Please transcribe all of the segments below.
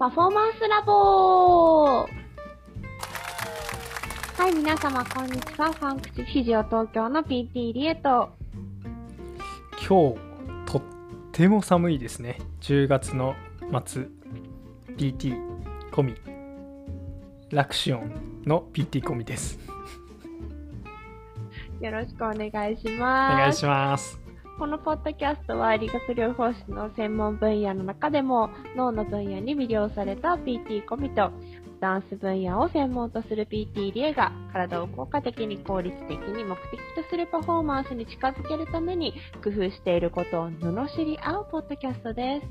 パフォーマンスラボはい、皆様、こんにちは。ファンクチフィジオ東京の PT リエと、今日とっても寒いですね。10月の末 PT 込みラクシオンの PT 込みです。よろしくお願いしおます。願いしますこのポッドキャストは理学療法士の専門分野の中でも脳の分野に魅了された PT コミとダンス分野を専門とする PT リエが体を効果的に効率的に目的とするパフォーマンスに近づけるために工夫していることを罵り合うポッドキャストです。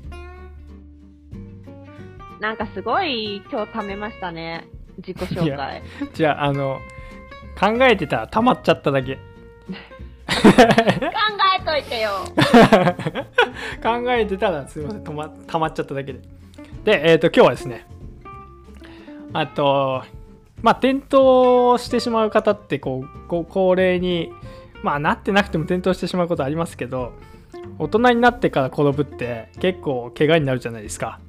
なんかすごい今日貯めましたね。自己紹介。じゃああの考えてたら溜まっちゃっただけえといてよ。考えてたらすいません溜ま溜まっちゃっただけででえっ、と今日はですねあとまあ転倒してしまう方ってこうこう高齢にまあなってなくても転倒してしまうことありますけど大人になってから転ぶって結構怪我になるじゃないですか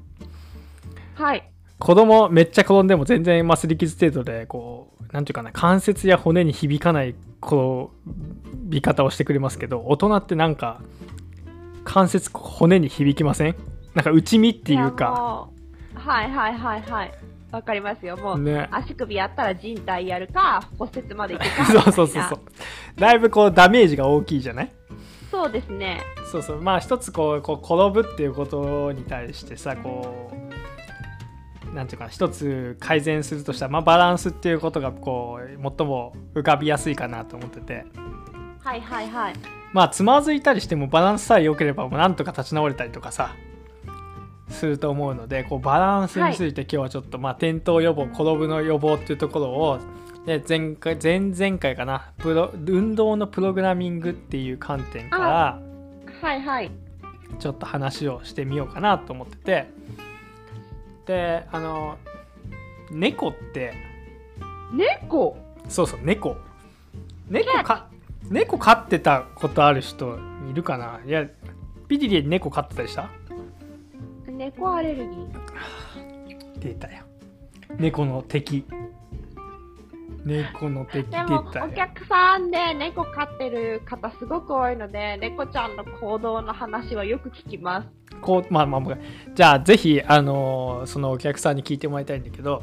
はい。子供めっちゃ転んでも全然まあ擦り傷程度でこうなんていうかな関節や骨に響かない転び方をしてくれますけど大人ってなんか関節骨に響きません？なんか内身っていうやかはいはいはいはい。わかりますよ。もう、ね足首やったら人体やるか、骨折までいくか。そうそうそうそうだいぶこうダメージが大きいじゃない？そうですね。そうそうまあ一つこうこう転ぶっていうことに対してさこうなんていうかな一つ改善するとしたら、まあ、バランスっていうことがこう最も浮かびやすいかなと思っててはいはいはい。まあつまずいたりしてもバランスさえ良ければもうなんとか立ち直れたりとかさすると思うのでこうバランスについて今日はちょっと、まあ転倒予防転ぶの予防っていうところをで前回前々回かなプロ運動のプログラミングっていう観点からはいはい。ちょっと話をしてみようかなと思っててであの猫って。猫？そうそう猫。猫か猫飼ってたことある人いるかな？いやピディリ猫飼ってたりした？猫アレルギー。出たよ。猫の敵猫の敵出でも、お客さんで猫飼ってる方すごく多いので、猫ちゃんの行動の話はよく聞きます。こうまあまあまあじゃあぜひあのーそのお客さんに聞いてもらいたいんだけど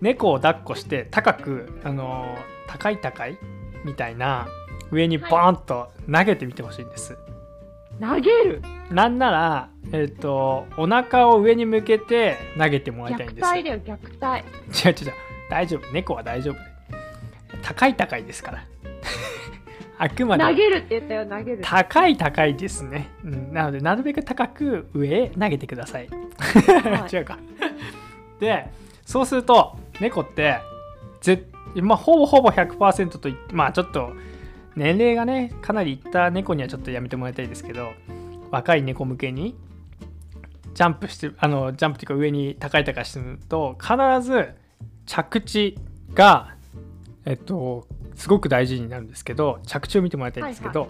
猫を抱っこして高くあのー高い高いみたいな上にボーンと投げてみてほしいんです、投げる？なんならえっ、とお腹を上に向けて投げてもらいたいん虐です。待だよ、虐待。違う違う違う大丈夫。猫は大丈夫高い高いですから。あくまで。投げるって言ったよ、投げる。高い高いですね、うん、なのでなるべく高く上へ投げてください、はい。違うか。でそうすると猫ってぜ、まあ、ほぼほぼ100%といまあちょっと年齢がねかなりいった猫にはちょっとやめてもらいたいですけど若い猫向けにジャンプしてあのジャンプっていうか上に高い高いしてると必ず着地がえっとすごく大事になるんですけど着地を見てもらいたいんですけど、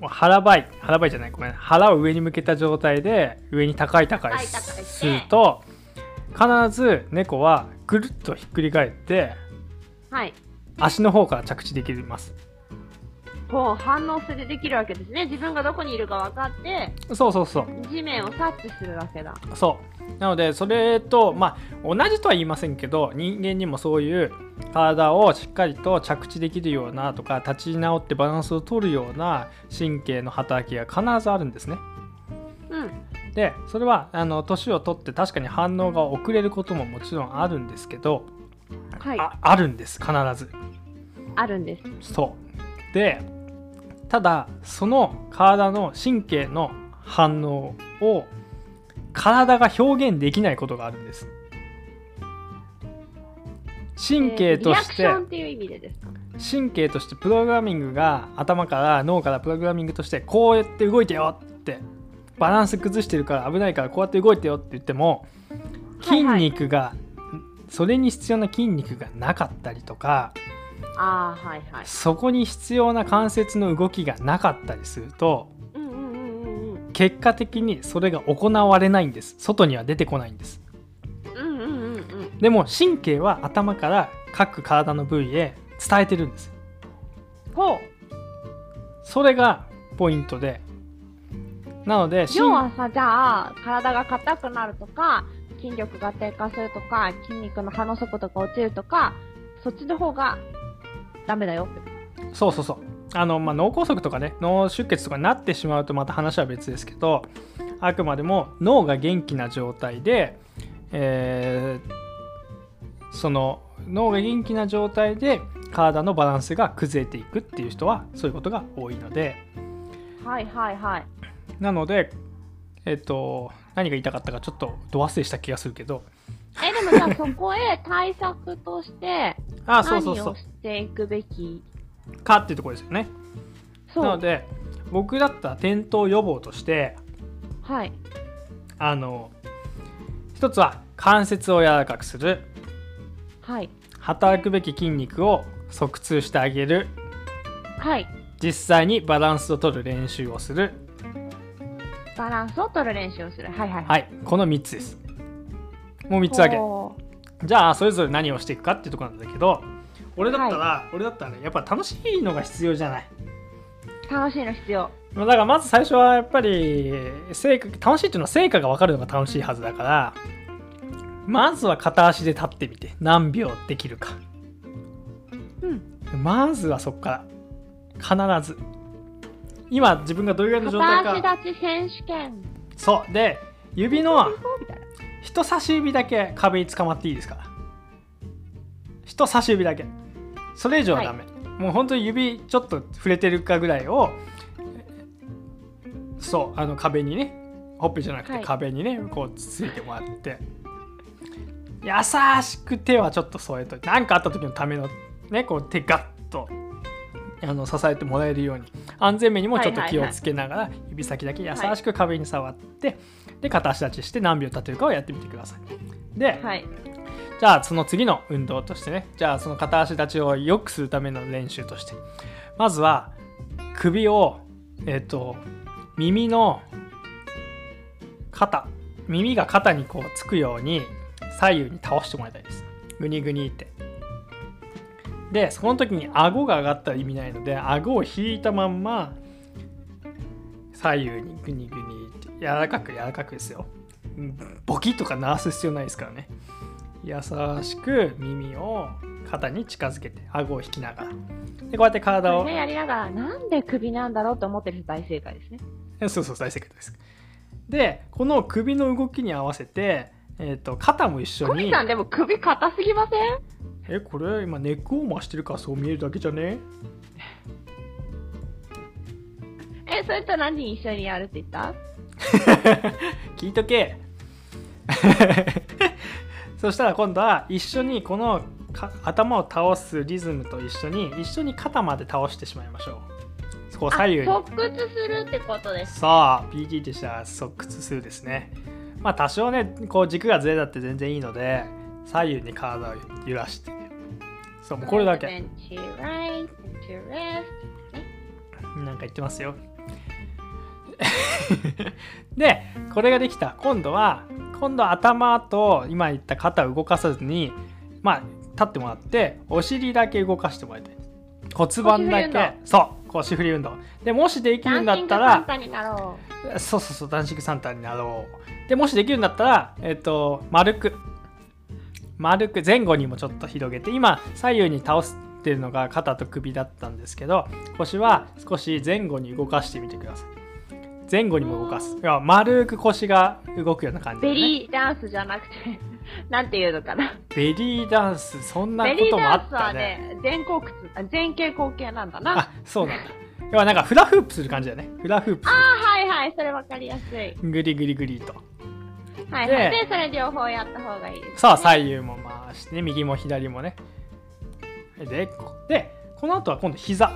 もう腹ばい腹ばいじゃないごめん腹を上に向けた状態で上に高い高いすると必ず猫はぐるっとひっくり返ってはい。足の方から着地できますこう反応するできるわけですね。自分がどこにいるか分かって、そうそうそう地面を察知するわけだ。そうなのでそれとまあ同じとは言いませんけど人間にもそういう体をしっかりと着地できるようなとか立ち直ってバランスを取るような神経の働きが必ずあるんですねうん。でそれはあの年を取って確かに反応が遅れることももちろんあるんですけど、はい。あああるんです必ずるんです。そうでただその体の神経の反応を体が表現できないことがあるんです。神経として、神経としてプログラミングが頭から脳からプログラミングとしてこうやって動いてよってバランス崩してるから危ないからこうやって動いてよって言っても筋肉が、それに必要な筋肉がなかったりとかああ、はいはい。そこに必要な関節の動きがなかったりすると結果的にそれが行われないんです外には出てこないんですうんうんうんうん。でも神経は頭から各体の部位へ伝えてるんですほう。それがポイントでなので要はさ、じゃあ、体が硬くなるとか、筋力が低下するとか、筋肉の葉の底とか落ちるとか、そっちの方がダメだよ。そうそうそうあの、まあ、脳梗塞とかね脳出血とかになってしまうとまた話は別ですけどあくまでも脳が元気な状態で、えーその脳が元気な状態で体のバランスが崩れていくっていう人はそういうことが多いので。はいはいはい。なのでえっ、と何が言いたかったかちょっとど忘れした気がするけど。え、でもじゃあそこへ対策として、何をしていくべき？かっていうところですよね。なので僕だったら転倒予防としてはい。あの一つは関節を柔らかくするはい。働くべき筋肉を側痛してあげるはい。実際にバランスを取る練習をするバランスを取る練習をする。はいはい。はいこの3つですもう3つだけじゃあそれぞれ何をしていくかっていうところなんだけど俺だったら、俺だったらねやっぱ楽しいのが必要じゃない楽しいの必要。まあだからまず最初はやっぱり成果楽しいっていうのは成果が分かるのが楽しいはずだからまずは片足で立ってみて何秒できるかうん。まずはそこから必ず今自分がどれぐらいの状態か片足立ち選手権。そうで指の。人差し指だけ壁に捕まっていいですから人差し指だけそれ以上はダメ、もう本当に指ちょっと触れてるかぐらいをそうあの壁にねほっぺじゃなくてはい。壁にね、こうつついてもらって。優しく手はちょっと添えといて何かあった時のためのねこう手ガッとあの支えてもらえるように安全面にもちょっと気をつけながら指先だけ優しく壁に触って、で片足立ちして何秒立てるかをやってみてください。で、はい。じゃあその次の運動としてね。じゃあその片足立ちを良くするための練習として。まずは首をえっ、と耳の肩耳が肩にこうつくように左右に倒してもらいたいです。グニグニって。でその時に顎が上がったら意味ないので顎を引いたまんま左右にグニグニって柔らかく柔らかくですよ。ボキッとか鳴らす必要ないですからね。優しく耳を肩に近づけて顎を引きながら。でこうやって体をこれやりながら、なんで首なんだろうと思ってる人大正解ですね。そうそう大正解です。でこの首の動きに合わせて、えー、と肩も一緒に。コミさんでも首硬すぎません？えこれ今ネックウォーマーしてるからそう見えるだけじゃね？え、それと何一緒にやるって言った？聞いとけ そしたら今度は一緒にこのか頭を倒すリズムと一緒に一緒に肩まで倒してしまいましょう。そこを左右に。あ側屈するってことです。さあ PT としては側屈するですね。まあ多少ねこう軸がずれたって全然いいので左右に体を揺らしてそうもうこれだけ.なんか言ってますよ でこれができた。今度は今度は頭と今言った肩を動かさずにまあ立ってもらってお尻だけ動かしてもらいたい。骨盤だけ。そう腰振り運動。でもしできるんだったらそうそうそうダンシングサンタになろう。でもしできるんだったらえっ、と丸く。丸く前後にもちょっと広げて今左右に倒してるのが肩と首だったんですけど腰は少し前後に動かしてみてください前後にも動かすいや丸く腰が動くような感う。じで、ね、ベリーダンスじゃなくて、なんていうのかな。ベリーダンスそんなベリーこともあっダンスはたねね、前後屈、あ前傾後傾なんだな。ああそうなんだ要はなんかフラフープする感じだねフラフープすあー、はいはい、それわかりやすい。るグリグリグリとはいはい。でで、それ両方やった方がいいです。さあ左右も回して右も左もねでこでこの後は今度膝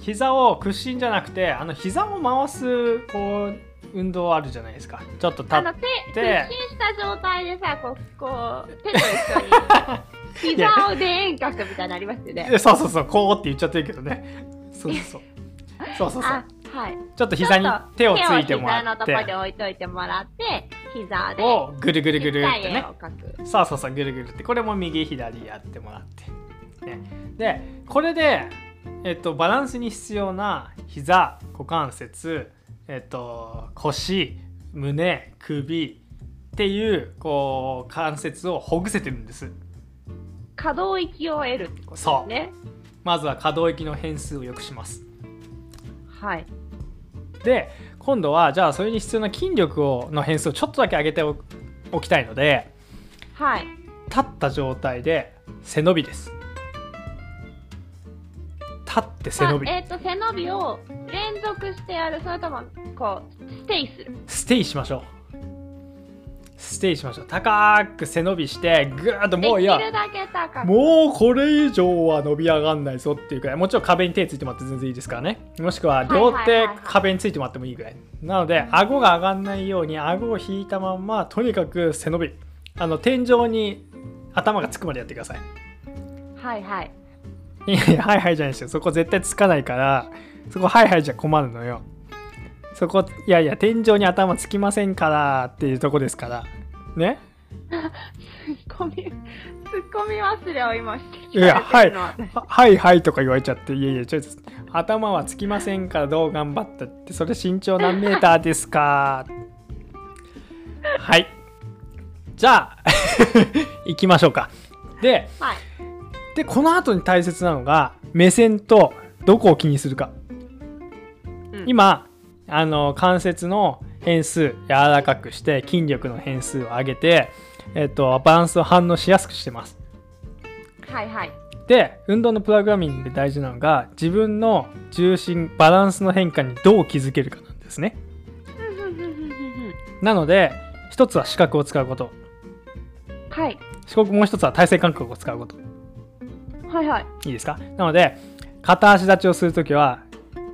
膝を屈伸じゃなくてあの膝を回すこう運動あるじゃないですか。ちょっと立っあの、手、屈で伸した状態でさ、こう、こう、手と一緒に、膝をで遠隔みたいなのありますよね。て そうそうそうこうって言っちゃってるけどね。そうそうそう。そうそうそう。あ、はい。ちょっと膝に手をついてもらって。とこに置いといてもらって、膝で、をぐるぐるぐるちってね。そうそうそうぐるぐるって。これも右左やってもらって、ね、でこれで、えっと、バランスに必要な膝股関節、えっと、腰胸首っていうこう関節をほぐせてるんです可動域を得るってことですね。まずは可動域の変数を良くしますはい。で今度はじゃあそれに必要な筋力をの変数をちょっとだけ上げておおきたいのではい。立った状態で背伸びです立って背伸び。まあえっ、と、背伸びを連続してやる、それとも、こう、ステイする。ステイしましょう。ステイしましょう。高く背伸びしてぐーっともういやできるだけ高く。もうこれ以上は伸び上がんないぞっていうくらい。もちろん壁に手ついてもらって全然いいですからね。もしくは両手はいはいはいはい壁についてもらってもいいぐらい。なので顎が上がんないように顎を引いたまんまとにかく背伸び。あの天井に頭がつくまでやってください。はいはい。いやいや、はいはいじゃないですよ。そこ絶対つかないから、そこはいはいじゃ困るのよ。そこ、いやいや、天井に頭つきませんからっていうとこですから。ね？ツッコミ、ツッコミ忘れを今していやはいはいはいとか言われちゃって、いやいや、ちょっと、頭はつきませんからどう頑張ったって、それ身長何メーターですか？はい。じゃあ、行きましょうか。で、はい。で、この後に大切なのが、目線とどこを気にするか。うん今あの関節の変数柔らかくして筋力の変数を上げて、えっと、バランスを反応しやすくしてますはいはい。で運動のプログラミングで大事なのが自分の重心バランスの変化にどう気づけるかなんですねなので一つは視覚を使うことはい。視覚もう一つは体勢感覚を使うことはいはい。いいですか？なので片足立ちをするときは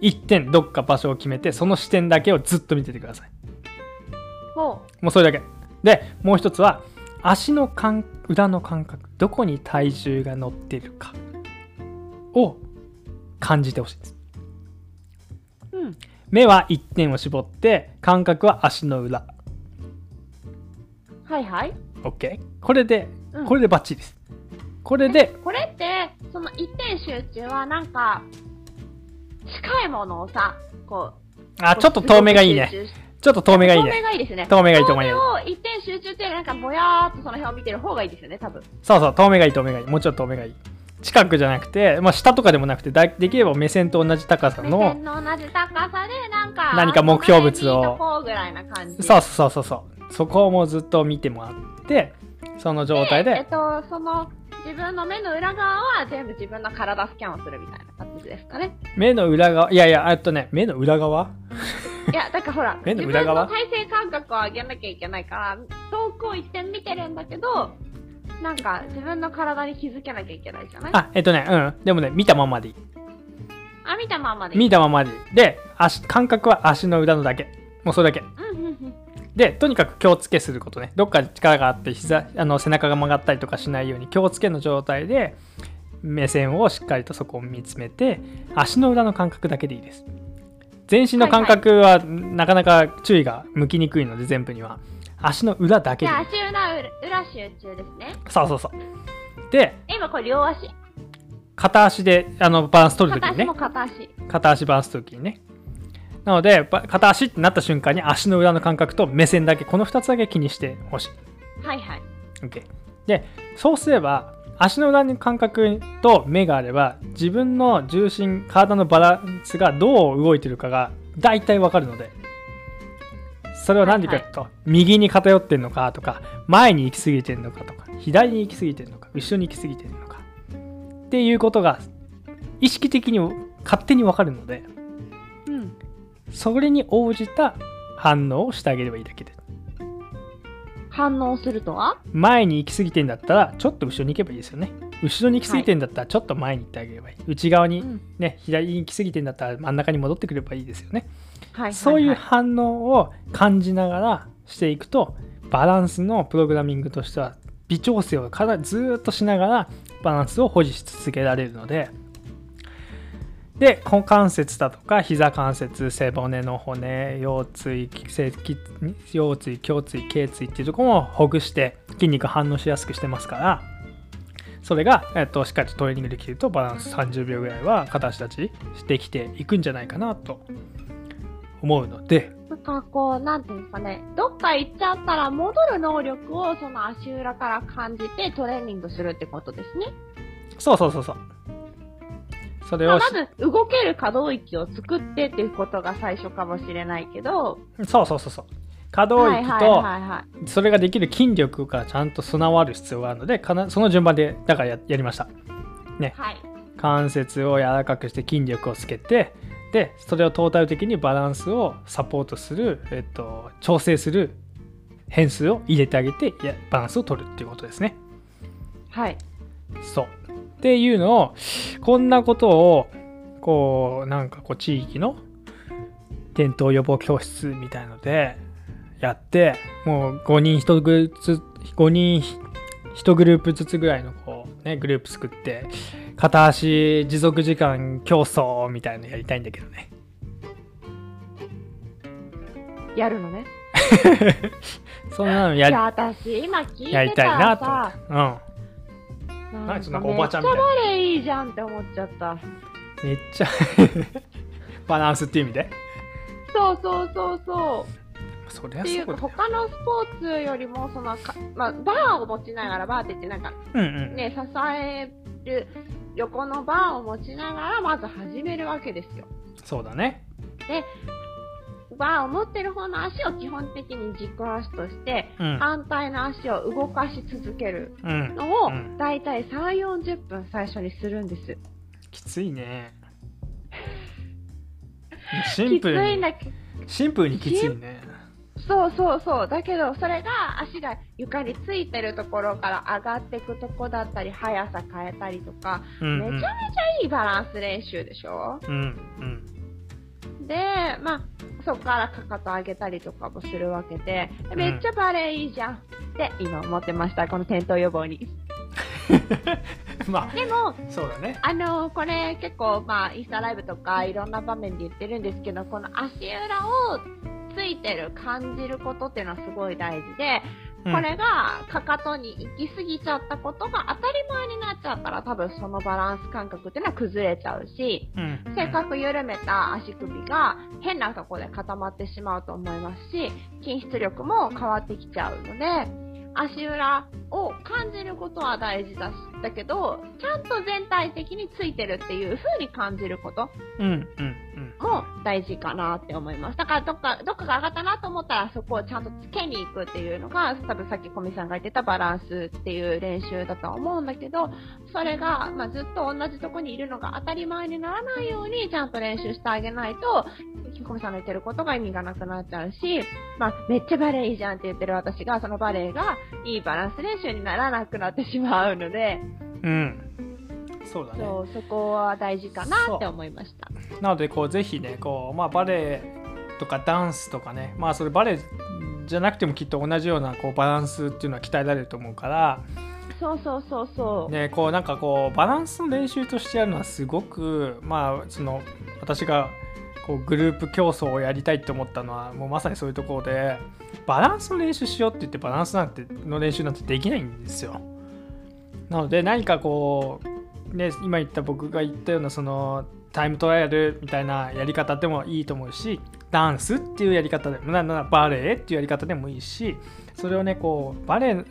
一点どっか場所を決めてその視点だけをずっと見ててくださいほもうそれだけ。で、もう一つは、足の感裏の感覚、どこに体重が乗ってるかを感じてほしいです。う。うん。目は一点を絞って、感覚は足の裏。はいはい。OK? これで、うんこれでバッチリです。これで、これって、その一点集中はなんか、近いものをさ、こう。あ、ちょっと遠目がいいね。ちょっと遠目がいい遠目ね。がいいですね。遠目がいい遠目がいい遠目を一点集中ってなんかぼやーっとその辺を見てる方がいいですよね、多分。そうそう、遠目がいい、遠目がいい。もうちょっと遠目がいい。近くじゃなくて、まあ、下とかでもなくて、だできれば目線と同じ高さ目の、線の同じ高さで、なんか、何か目標物を。そうそうそうそう。そこをもうずっと見てもらって、その状態で、えっと、その、自分の目の裏側は全部自分の体スキャンをするみたいな感じですかね。目の裏側、いやいや、えっとね、目の裏側？いや、だからほら、目の裏側？自分の体勢感覚を上げなきゃいけないから、遠くを一点見てるんだけど、なんか自分の体に気づけなきゃいけないじゃない？あ、えっとね、うん。でもね、見たままでいい。あ、見たままでいい。見たままでいい。で、足、感覚は足の裏のだけ。もうそれだけ。で、とにかく気をつけすることね。どっかで力があって、膝、あの、背中が曲がったりとかしないように、気をつけの状態で、目線をしっかりとそこを見つめて、足の裏の感覚だけでいいです。全身の感覚は、なかなか注意が向きにくいので、全部には。足の裏だけでいい。足裏、裏集中ですね。そうそうそう。で、え今これ両足。片足であのバランス取るときにね片足も。片足。片足バランス取るときにね。なので、ば片足ってなった瞬間に足の裏の感覚と目線だけ、この2つだけ気にしてほしい。はいはい。OK。で、そうすれば、足の裏の感覚と目があれば、自分の重心、体のバランスがどう動いてるかが大体わかるので、それは何でかというと、右に偏ってるのかとか、前に行き過ぎてるのかとか、左に行き過ぎてるのか、後ろに行き過ぎてるのか、っていうことが意識的に勝手にわかるので、うん。それに応じた反応をしてあげればいいだけで。反応するとは？前に行き過ぎてんだったらちょっと後ろに行けばいいですよね。後ろに行き過ぎてんだったらちょっと前に行ってあげればいい、内側にうんね左に行き過ぎてんだったら真ん中に戻ってくればいいですよね、はいはい、はい。そういう反応を感じながらしていくとバランスのプログラミングとしては微調整をかなずーっとしながらバランスを保持し続けられるのでで股関節だとか膝関節背骨の骨腰椎脊腰椎胸椎頸椎っていうところもほぐして筋肉反応しやすくしてますからそれが、えっと、しっかりとトレーニングできるとバランス30秒ぐらいは片足立ちしてきていくんじゃないかなと思うので。なんかこう、なんていうんですかね、どっか行っちゃったら戻る能力をその足裏から感じてトレーニングするってことですね。そうそうそうそうそれをまあまず動ける可動域を作ってっていうことが最初かもしれないけど、そうそうそうそう可動域と。それができる筋力がちゃんと備わる必要があるのでかなその順番でだからややりましたはい。関節を柔らかくして筋力をつけてでそれをトータル的にバランスをサポートする、えっと、調整する変数を入れてあげてバランスを取るっていうことですねはい。そうっていうのをこんなことをこうなんかこう地域の転倒予防教室みたいのでやってもう5人1グループずつ5人1グループずつぐらいのこうねグループ作って片足持続時間競争みたいのやりたいんだけどね。やるのね。そんなのやりやりてたいなと思っうん何そんなおばちゃんみたいな。めっちゃバレエいいじゃんって思っちゃった。めっちゃ。バランスっていう意味で？そうそうそうそう。そりゃっていうかそうだよ他のスポーツよりもそのか、まあ、バーを持ちながらバーって言ってなんかうんうん。ね支える横のバーを持ちながらまず始めるわけですよ。そうだね。バーを持ってる方の足を基本的に軸足としてうん。反対の足を動かし続けるうん。のをうん。だいたい3 4 0分最初にするんです。きついね。シンプルに。きついんだけシンプルにきついね。そうそうそう。だけどそれが足が床についてるところから上がっていくとこだったり速さ変えたりとかうんうん。めちゃめちゃいいバランス練習でしょ？うんうんで、まあ、そこからかかと上げたりとかもするわけで、めっちゃバレエいいじゃん。って今思ってました、この転倒予防に。までも、あそうだね。あのこれ結構、まあ、インスタライブとかいろんな場面で言ってるんですけど、この足裏をついてる、感じることっていうのはすごい大事で、うんこれがかかとに行き過ぎちゃったことが当たり前になっちゃったら多分そのバランス感覚っていうのは崩れちゃうし、うん。せっかく緩めた足首が変なところで固まってしまうと思いますし、筋出力も変わってきちゃうので、足裏を感じることは大事だし、だけど、ちゃんと全体的についてるっていう風に感じること。うんうん大事かなって思います。だからどっか、どっかが上がったなと思ったらそこをちゃんとつけに行くっていうのが、多分さっき小見さんが言ってたバランスっていう練習だとは思うんだけど、それが、まあ、ずっと同じとこにいるのが当たり前にならないようにちゃんと練習してあげないと、小見さんの言ってることが意味がなくなっちゃうし、まあ、めっちゃバレエいいじゃんって言ってる私が、そのバレエがいいバランス練習にならなくなってしまうので、うんそうだねそう、そこは大事かなって思いました。なのでこうぜひねこう、まあ、バレエとかダンスとかねまあそれバレエじゃなくてもきっと同じようなこうバランスっていうのは鍛えられると思うから、そうそうそうそう。ね、こうなんかこうバランスの練習としてやるのはすごくまあその私がこうグループ競争をやりたいって思ったのはもうまさにそういうところでバランスの練習しようって言ってバランスなんての練習なんてできないんですよ。なので何かこう、ね、今言った僕が言ったようなそのタイムトライアルみたいなやり方でもいいと思うしダンスっていうやり方でもななバレエっていうやり方でもいいしそれをねこうバレエ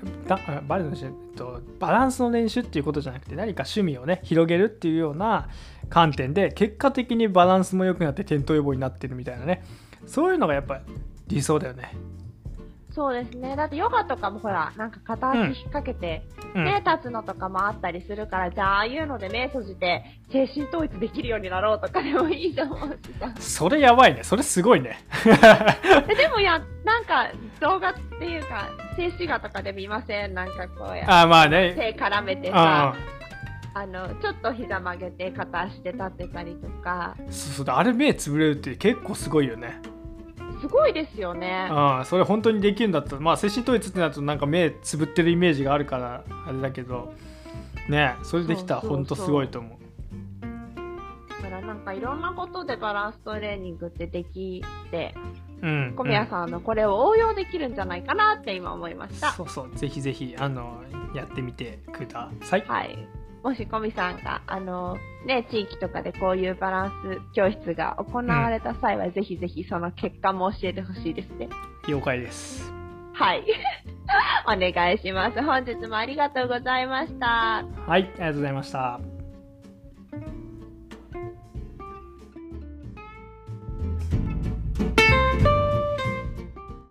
バレエの練習、えっと、バランスの練習っていうことじゃなくて何か趣味をね広げるっていうような観点で結果的にバランスも良くなって転倒予防になってるみたいなねそういうのがやっぱ理想だよね。そうですね。だってヨガとかもほら、なんか片足引っ掛けて、うんね、立つのとかもあったりするから、じゃあ、ああいうので目閉じて、精神統一できるようになろうとかでもいいと思うしさ。それやばいねそれすごいね。ででもや、なんか動画っていうか、静止画とかで見ません？なんかこうやあまあね。手絡めてあさ、あの、ちょっと膝曲げて片足で立ってたりとか、そうそうあれ目つぶれるって結構すごいよね。すごいですよね。ああそれ本当にできるんだったらまあ精神統一ってなるとなんか目つぶってるイメージがあるからあれだけどねそれできたら本当すごいと思う。だからなんかいろんなことでバランストレーニングってできて、うん。小宮さんのこれを応用できるんじゃないかなって今思いました。そうそう、ぜひぜひ、あの、やってみてください。はい。もし小宮さんが、あの、ね、地域とかでこういうバランス教室が行われた際は、ぜひぜひその結果も教えてほしいですね。了解です。はい。お願いします。本日もありがとうございました。はい、ありがとうございました。